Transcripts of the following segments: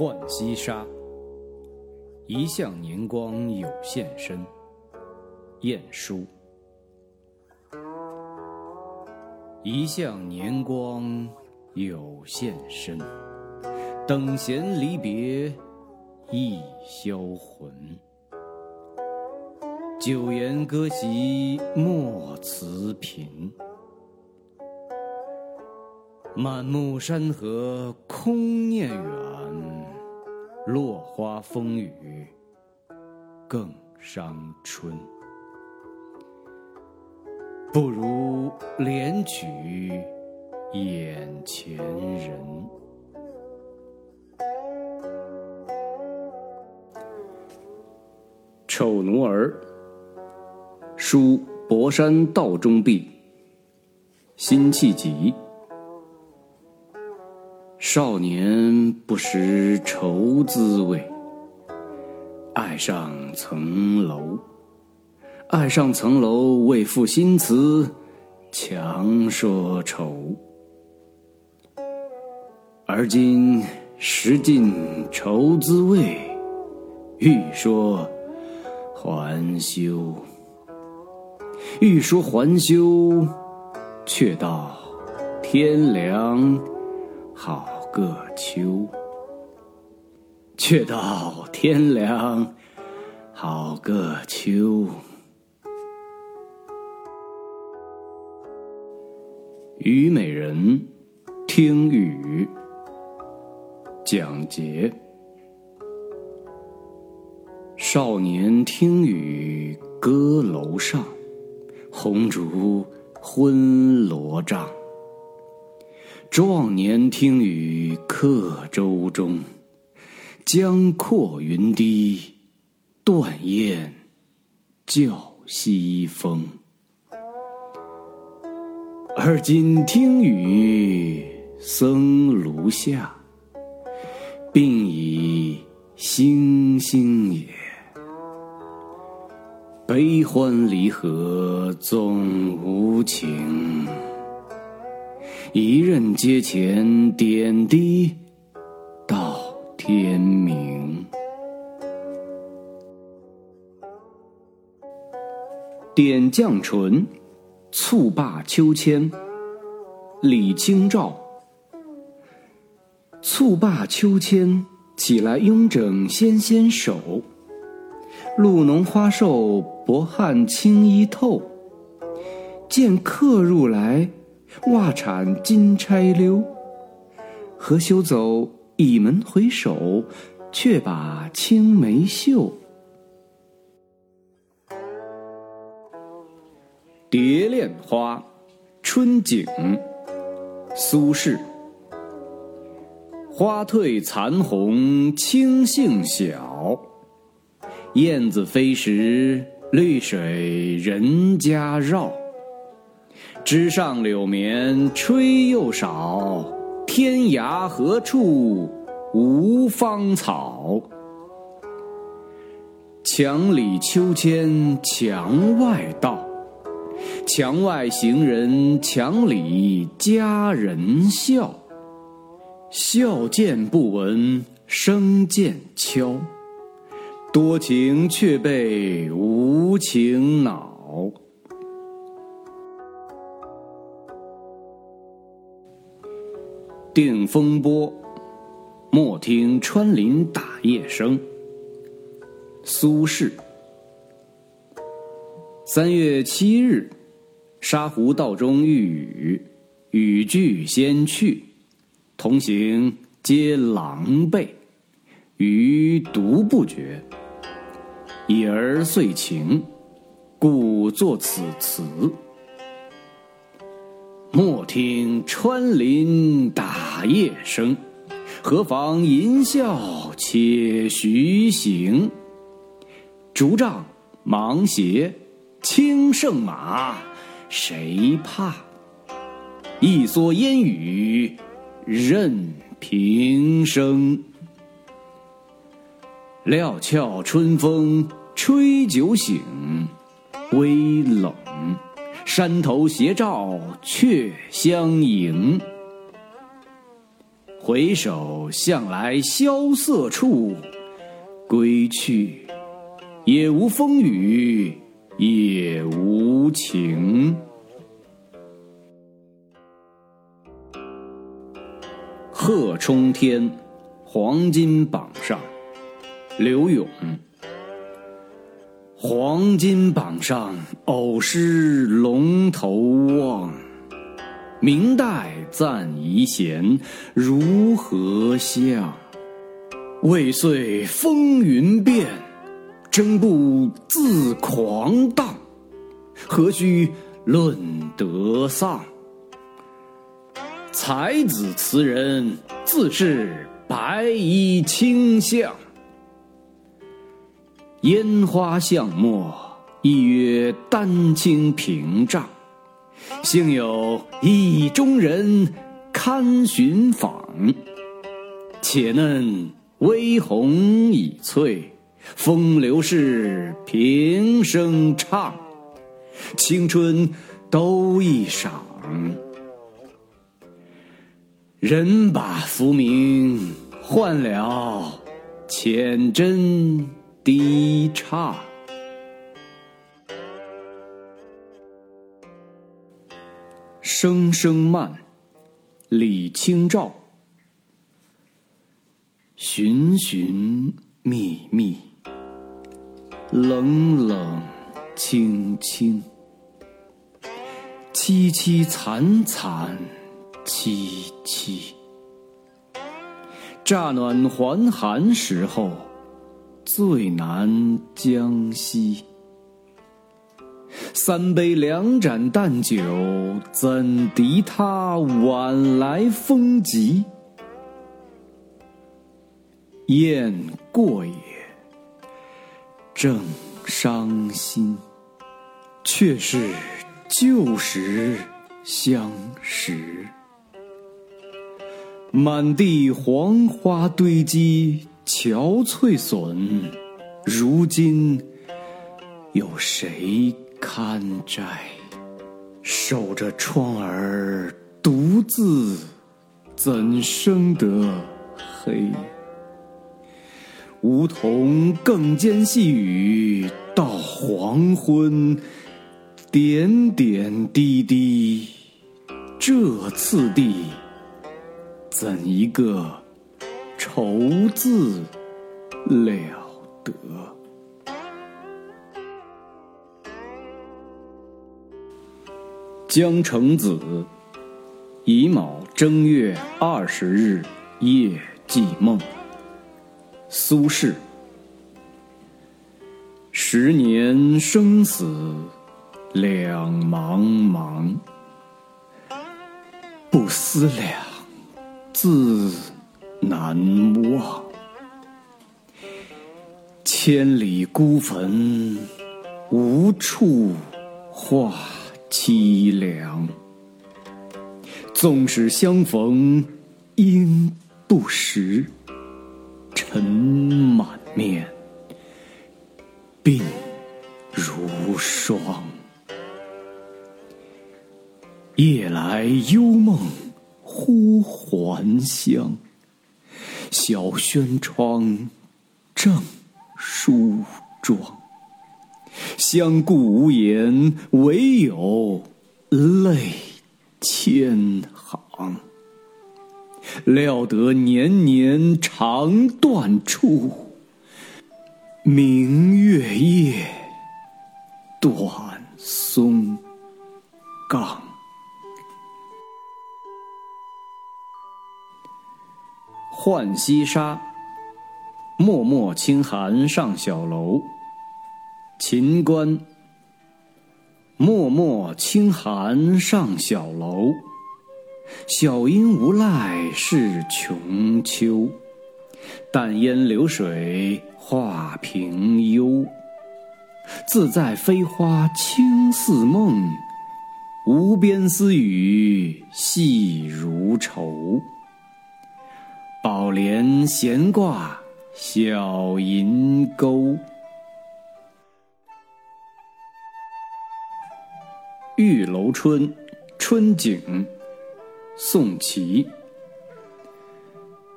浣溪沙，一向年光有限身。晏殊。一向年光有限身，等闲离别易销魂。酒言歌席莫辞频，满目山河空念远，落花风雨更伤春。不如怜取眼前人。丑奴儿，书博山道中壁。辛弃疾。少年不识愁滋味，爱上层楼。爱上层楼，为赋新词强说愁。而今识尽愁滋味，欲说还休。欲说还休，却道天凉好个秋。却道天凉好个秋。《虞美人·听雨》蒋捷。少年听雨歌楼上，红烛昏罗帐。壮年听雨客舟中，江阔云低，断雁叫西风。而今听雨僧庐下，鬓已星星也。悲欢离合总无情，一任阶前点滴到天明。点绛唇。蹴罢秋千，李清照。蹴罢秋千，起来慵整纤纤手。露浓花瘦，薄汗轻衣透。见客入来，袜铲金钗溜。何羞走，倚门回首，却把青梅嗅。《蝶恋花·春景》苏轼。花褪残红青杏小，燕子飞时绿水人家绕。枝上柳绵吹又少，天涯何处无芳草？墙里秋千墙外道。墙外行人，墙里佳人笑。笑渐不闻声渐悄，多情却被无情恼。定风波，莫听穿林打叶声。苏轼。三月七日。沙湖道中遇雨，雨具先去，同行皆狼狈，余独不觉。已而遂晴，故作此词。莫听穿林打叶声，何妨吟啸且徐行。竹杖芒鞋轻胜马。谁怕？一蓑烟雨任平生。料峭春风吹酒醒，微冷。山头斜照却相迎。回首，向来萧瑟处，归去，也无风雨，也无晴。鹤冲天，黄金榜上，刘永。黄金榜上，偶失龙头望。明代赞遗贤，如何相？未遂风云变，争不自狂荡。何须论德丧？才子词人，自是白衣卿相。烟花巷陌，亦曰丹青屏障。幸有意中人堪寻访，且嫩微红已翠，风流事平生唱，青春都一赏。人把浮名换了浅斟低唱。声声慢，李清照。寻寻觅觅，冷冷清清，凄凄惨惨戚戚。乍暖还寒时候，最难将息。三杯两盏淡酒，怎敌他晚来风急？雁过也，正伤心。却是旧时相识。满地黄花堆积，憔悴损。如今有谁？堪摘，守着窗儿独自，怎生得黑？梧桐更兼细雨，到黄昏，点点滴滴，这次第，怎一个愁字了得？江城子，乙卯正月二十日夜记梦。苏轼。十年生死两茫茫，不思量，自难忘。千里孤坟，无处话。凄凉，纵使相逢应不识。尘满面，鬓如霜。夜来幽梦忽还乡，小轩窗，正梳妆。相顾无言，唯有泪千行。料得年年肠断处，明月夜，短松冈。浣溪沙，脉脉轻寒上小楼。秦观，脉脉轻寒上小楼。小阴无赖是穷秋，淡烟流水画屏幽。自在飞花轻似梦，无边丝雨细如愁。宝莲闲挂小银钩。《玉楼春·春景》宋琦。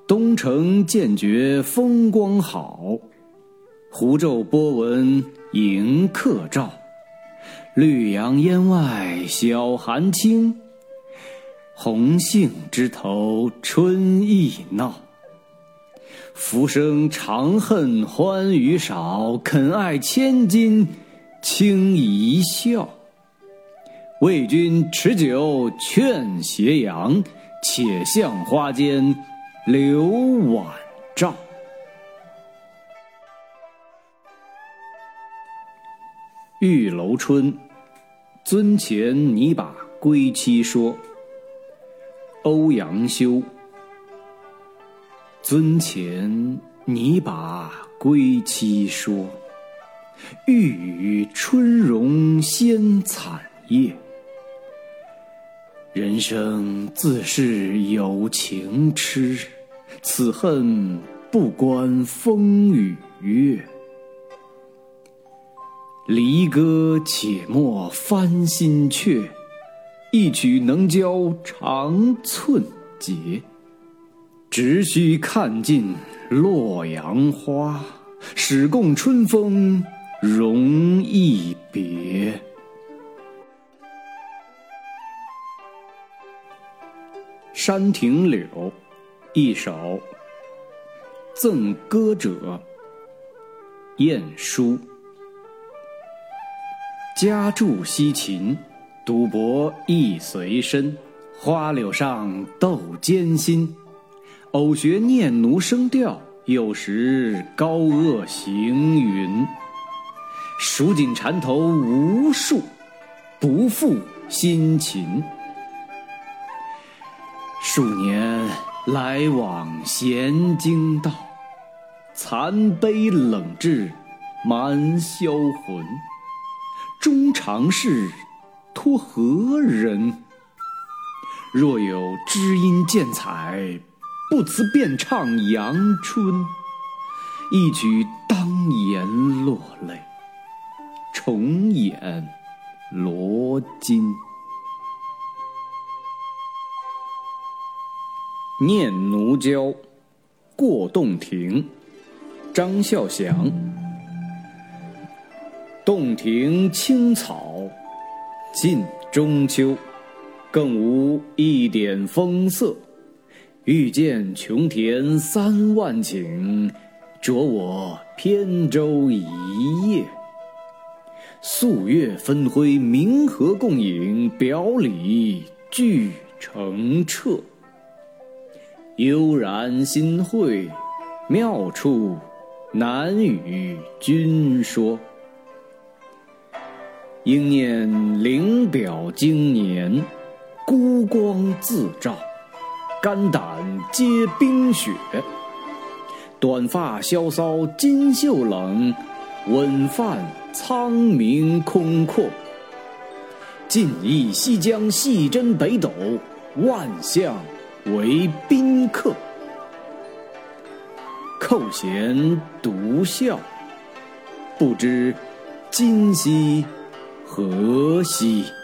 东城渐觉风光好，湖皱波纹迎客照。绿杨烟外晓寒轻，红杏枝头春意闹。浮生长恨欢娱少，肯爱千金轻一笑。为君持酒劝斜阳，且向花间留晚照。玉楼春，尊前拟把归期说。欧阳修。尊前拟把归期说，欲与春容先惨夜。人生自是有情痴，此恨不关风与月。离歌且莫翻新阙，一曲能教长寸节。只须看尽洛阳花，始共春风容易别。《山亭柳》一首，赠歌者晏殊。家住西秦，赌博亦随身。花柳上斗艰辛。偶学念奴声调，有时高恶行云。蜀锦缠头无数，不负辛勤。数年来往闲经道，残杯冷炙满销魂。衷肠事托何人？若有知音见采。不辞便唱阳春，一曲当言落泪，重演罗巾。念奴娇·过洞庭，张孝祥。洞庭青草近中秋，更无一点风色。欲见琼田三万顷，着我扁舟一叶。素月分辉，明和共影，表里俱澄澈。悠然心会，妙处难与君说。应念灵表经年，孤光自照。肝胆皆冰雪，短发萧骚金袖冷，稳泛苍冥空阔。尽忆西江细斟北斗，万象为宾客。扣舷独笑，不知今夕何夕。